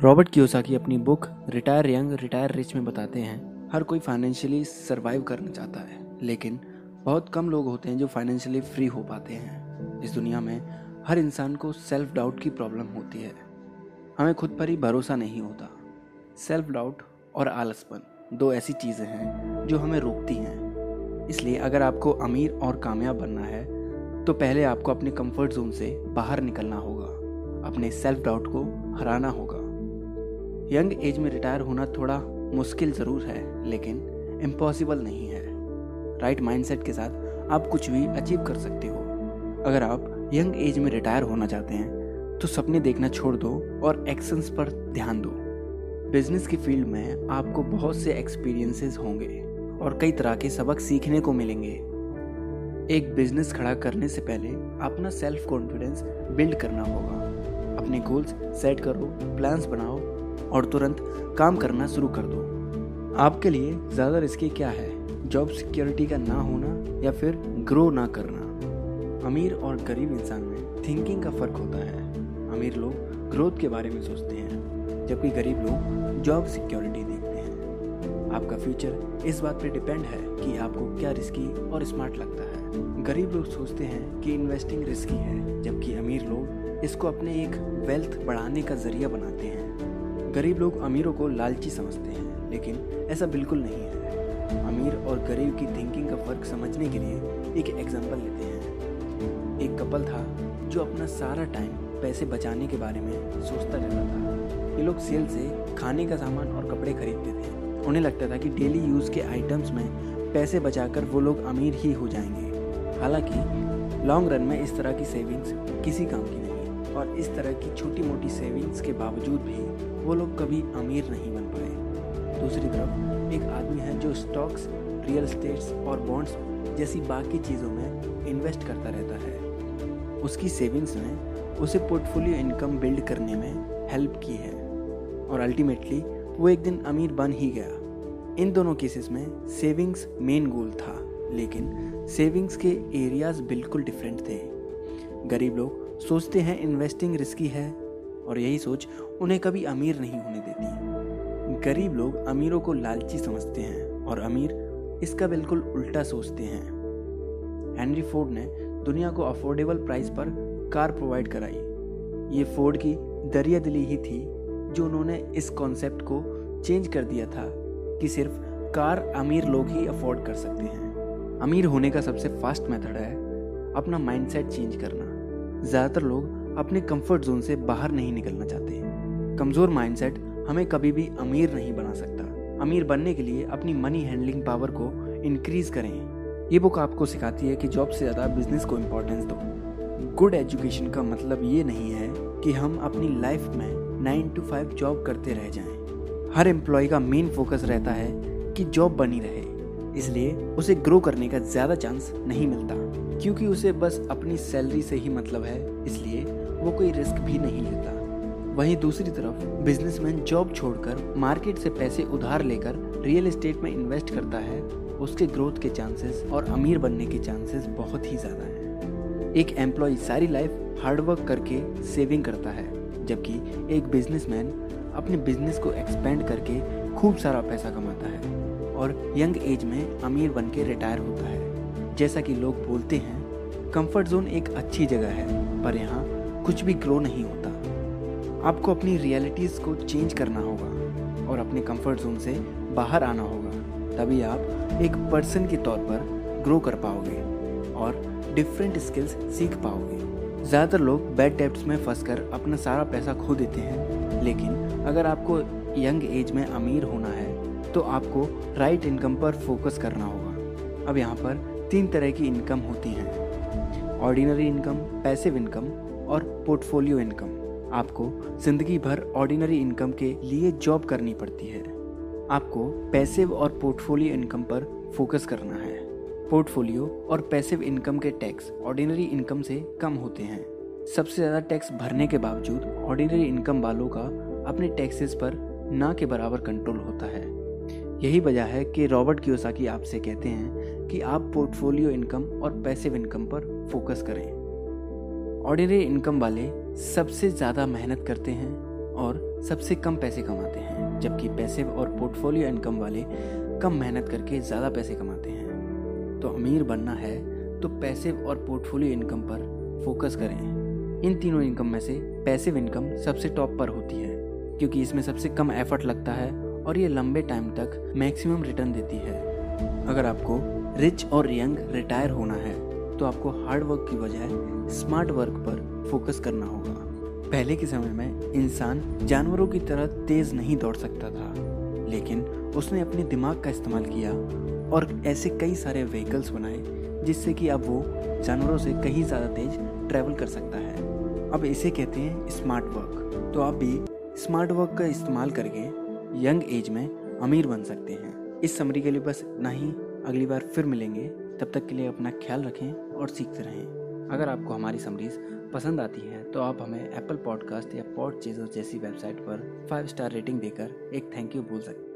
Robert Kiyosaki अपनी book retire young, retire rich में बताते हैं, हर कोई फाइनेंशियली सरवाइव करना चाहता है, लेकिन बहुत कम लोग होते हैं जो फाइनेंशियली फ्री हो पाते हैं। इस दुनिया में हर इंसान को सेल्फ डाउट की प्रॉब्लम होती है। हमें खुद पर ही भरोसा नहीं होता। सेल्फ डाउट और आलसपन दो ऐसी चीज़ें हैं जो हमें रोकती हैं। इसलिए अगर आपको अमीर और कामयाब बनना है तो पहले आपको अपने कंफर्ट जोन से बाहर निकलना होगा। अपने सेल्फ डाउट को हराना होगा। यंग एज में रिटायर होना थोड़ा मुश्किल ज़रूर है, लेकिन इम्पॉसिबल नहीं है। राइट माइंडसेट के साथ आप कुछ भी अचीव कर सकते हो। अगर आप यंग एज में रिटायर होना चाहते हैं तो सपने देखना छोड़ दो और एक्शंस पर ध्यान दो। बिज़नेस की फ़ील्ड में आपको बहुत से एक्सपीरियंसेस होंगे और कई तरह के सबक सीखने को मिलेंगे। एक बिज़नेस खड़ा करने से पहले अपना सेल्फ कॉन्फिडेंस बिल्ड करना होगा। अपने गोल्स सेट करो प्लान्स बनाओ और तुरंत काम करना शुरू कर दो। आपके लिए ज़्यादा रिस्की क्या है? जॉब सिक्योरिटी का ना होना या फिर ग्रो ना करना? अमीर और गरीब इंसान में थिंकिंग का फ़र्क होता है। अमीर लोग ग्रोथ के बारे में सोचते हैं, जबकि गरीब लोग जॉब सिक्योरिटी देखते हैं। आपका फ्यूचर इस बात पर डिपेंड है कि आपको क्या रिस्की और स्मार्ट लगता है। गरीब लोग सोचते हैं कि इन्वेस्टिंग रिस्की है, जबकि अमीर लोग इसको अपने एक वेल्थ बढ़ाने का ज़रिया बनाते हैं। गरीब लोग अमीरों को लालची समझते हैं, लेकिन ऐसा बिल्कुल नहीं है। अमीर और गरीब की थिंकिंग का फ़र्क समझने के लिए एक एग्ज़ाम्पल लेते हैं। एक कपल था जो अपना सारा टाइम पैसे बचाने के बारे में सोचता रहता था। ये लोग सेल से खाने का सामान और कपड़े खरीदते थे। उन्हें लगता था कि डेली यूज़ के आइटम्स में पैसे बचाकर वो लोग अमीर ही हो जाएँगे। हालाँकि लॉन्ग रन में इस तरह की सेविंग्स किसी काम की नहीं। और इस तरह की छोटी मोटी सेविंग्स के बावजूद भी वो लोग कभी अमीर नहीं बन पाए। दूसरी तरफ़, एक आदमी है जो स्टॉक्स रियल स्टेट्स और बॉन्ड्स जैसी बाकी चीज़ों में इन्वेस्ट करता रहता है। उसकी सेविंग्स ने उसे पोर्टफोलियो इनकम बिल्ड करने में हेल्प की है और अल्टीमेटली वो एक दिन अमीर बन ही गया। इन दोनों केसेस में सेविंग्स मेन गोल था, लेकिन सेविंग्स के एरियाज़ बिल्कुल डिफरेंट थे। गरीब लोग सोचते हैं इन्वेस्टिंग रिस्की है और यही सोच उन्हें कभी अमीर नहीं होने देती गरीब लोग अमीरों को लालची समझते हैं और अमीर इसका बिल्कुल उल्टा सोचते हैं। हेनरी फोर्ड ने दुनिया को अफोर्डेबल प्राइस पर कार प्रोवाइड कराई। ये फोर्ड की दरिया दिली ही थी जो उन्होंने इस कॉन्सेप्ट को चेंज कर दिया था कि सिर्फ़ कार अमीर लोग ही अफोर्ड कर सकते हैं। अमीर होने का सबसे फास्ट मेथड है अपना माइंडसेट चेंज करना। ज़्यादातर लोग अपने कंफर्ट जोन से बाहर नहीं निकलना चाहते कमज़ोर माइंडसेट हमें कभी भी अमीर नहीं बना सकता। अमीर बनने के लिए अपनी मनी हैंडलिंग पावर को इंक्रीज करें। ये बुक आपको सिखाती है कि जॉब से ज़्यादा बिज़नेस को इम्पोर्टेंस दो। गुड एजुकेशन का मतलब ये नहीं है कि हम अपनी लाइफ में नाइन टू फाइव जॉब करते रह जाएँ। हर एम्प्लॉय का मेन फोकस रहता है कि जॉब बनी रहे। इसलिए उसे ग्रो करने का ज़्यादा चांस नहीं मिलता। क्योंकि उसे बस अपनी सैलरी से ही मतलब है, इसलिए वो कोई रिस्क भी नहीं लेता। वहीं दूसरी तरफ़, बिजनेसमैन जॉब छोड़कर मार्केट से पैसे उधार लेकर रियल एस्टेट में इन्वेस्ट करता है, उसके ग्रोथ के चांसेस और अमीर बनने के चांसेस बहुत ही ज़्यादा हैं। एक एम्प्लॉय सारी लाइफ हार्डवर्क करके सेविंग करता है, जबकि एक बिजनेसमैन अपने बिज़नेस को एक्सपेंड करके खूब सारा पैसा कमाता है और यंग एज में अमीर बन के रिटायर होता है। जैसा कि लोग बोलते हैं कंफर्ट जोन एक अच्छी जगह है, पर यहाँ कुछ भी ग्रो नहीं होता। आपको अपनी रियलिटीज़ को चेंज करना होगा और अपने कंफर्ट जोन से बाहर आना होगा। तभी आप एक पर्सन के तौर पर ग्रो कर पाओगे और डिफरेंट स्किल्स सीख पाओगे। ज़्यादातर लोग बैड डेप्ट्स में फंसकर अपना सारा पैसा खो देते हैं, लेकिन अगर आपको यंग एज में अमीर होना है तो आपको राइट इनकम पर फोकस करना होगा। अब यहाँ पर तीन तरह की इनकम होती हैं। ऑर्डिनरी इनकम, पैसिव इनकम और पोर्टफोलियो इनकम। आपको ज़िंदगी भर ऑर्डिनरी इनकम के लिए जॉब करनी पड़ती है। आपको पैसिव और पोर्टफोलियो इनकम पर फोकस करना है। पोर्टफोलियो और पैसिव इनकम के टैक्स ऑर्डिनरी इनकम से कम होते हैं। सबसे ज़्यादा टैक्स भरने के बावजूद ऑर्डिनरी इनकम वालों का अपने टैक्सेस पर ना के बराबर कंट्रोल होता है। यही वजह है कि रॉबर्ट कियोसाकी आपसे कहते हैं कि आप पोर्टफोलियो इनकम और पैसिव इनकम पर फोकस करें। ऑर्डिनरी इनकम वाले सबसे ज़्यादा मेहनत करते हैं और सबसे कम पैसे कमाते हैं, जबकि पैसिव और पोर्टफोलियो इनकम वाले कम मेहनत करके ज़्यादा पैसे कमाते हैं। तो अमीर बनना है तो पैसिव और पोर्टफोलियो इनकम पर फोकस करें। इन तीनों इनकम में से पैसिव इनकम सबसे टॉप पर होती है, क्योंकि इसमें सबसे कम एफर्ट लगता है और ये लंबे टाइम तक मैक्सिमम रिटर्न देती है। अगर आपको रिच और यंग रिटायर होना है तो आपको हार्ड वर्क की बजाय स्मार्ट वर्क पर फोकस करना होगा। पहले के समय में इंसान जानवरों की तरह तेज नहीं दौड़ सकता था, लेकिन उसने अपने दिमाग का इस्तेमाल किया और ऐसे कई सारे व्हीकल्स बनाए, जिससे कि अब वो जानवरों से कहीं ज़्यादा तेज ट्रैवल कर सकता है। अब इसे कहते हैं स्मार्ट वर्क तो आप भी स्मार्ट वर्क का इस्तेमाल करके यंग एज में अमीर बन सकते हैं। इस समरी के लिए बस इतना ही अगली बार फिर मिलेंगे। तब तक के लिए अपना ख्याल रखें और सीखते रहें। अगर आपको हमारी समरीज पसंद आती है तो आप हमें एप्पल पॉडकास्ट या पॉड जैसी वेबसाइट पर फाइव स्टार रेटिंग देकर एक थैंक यू बोल सकते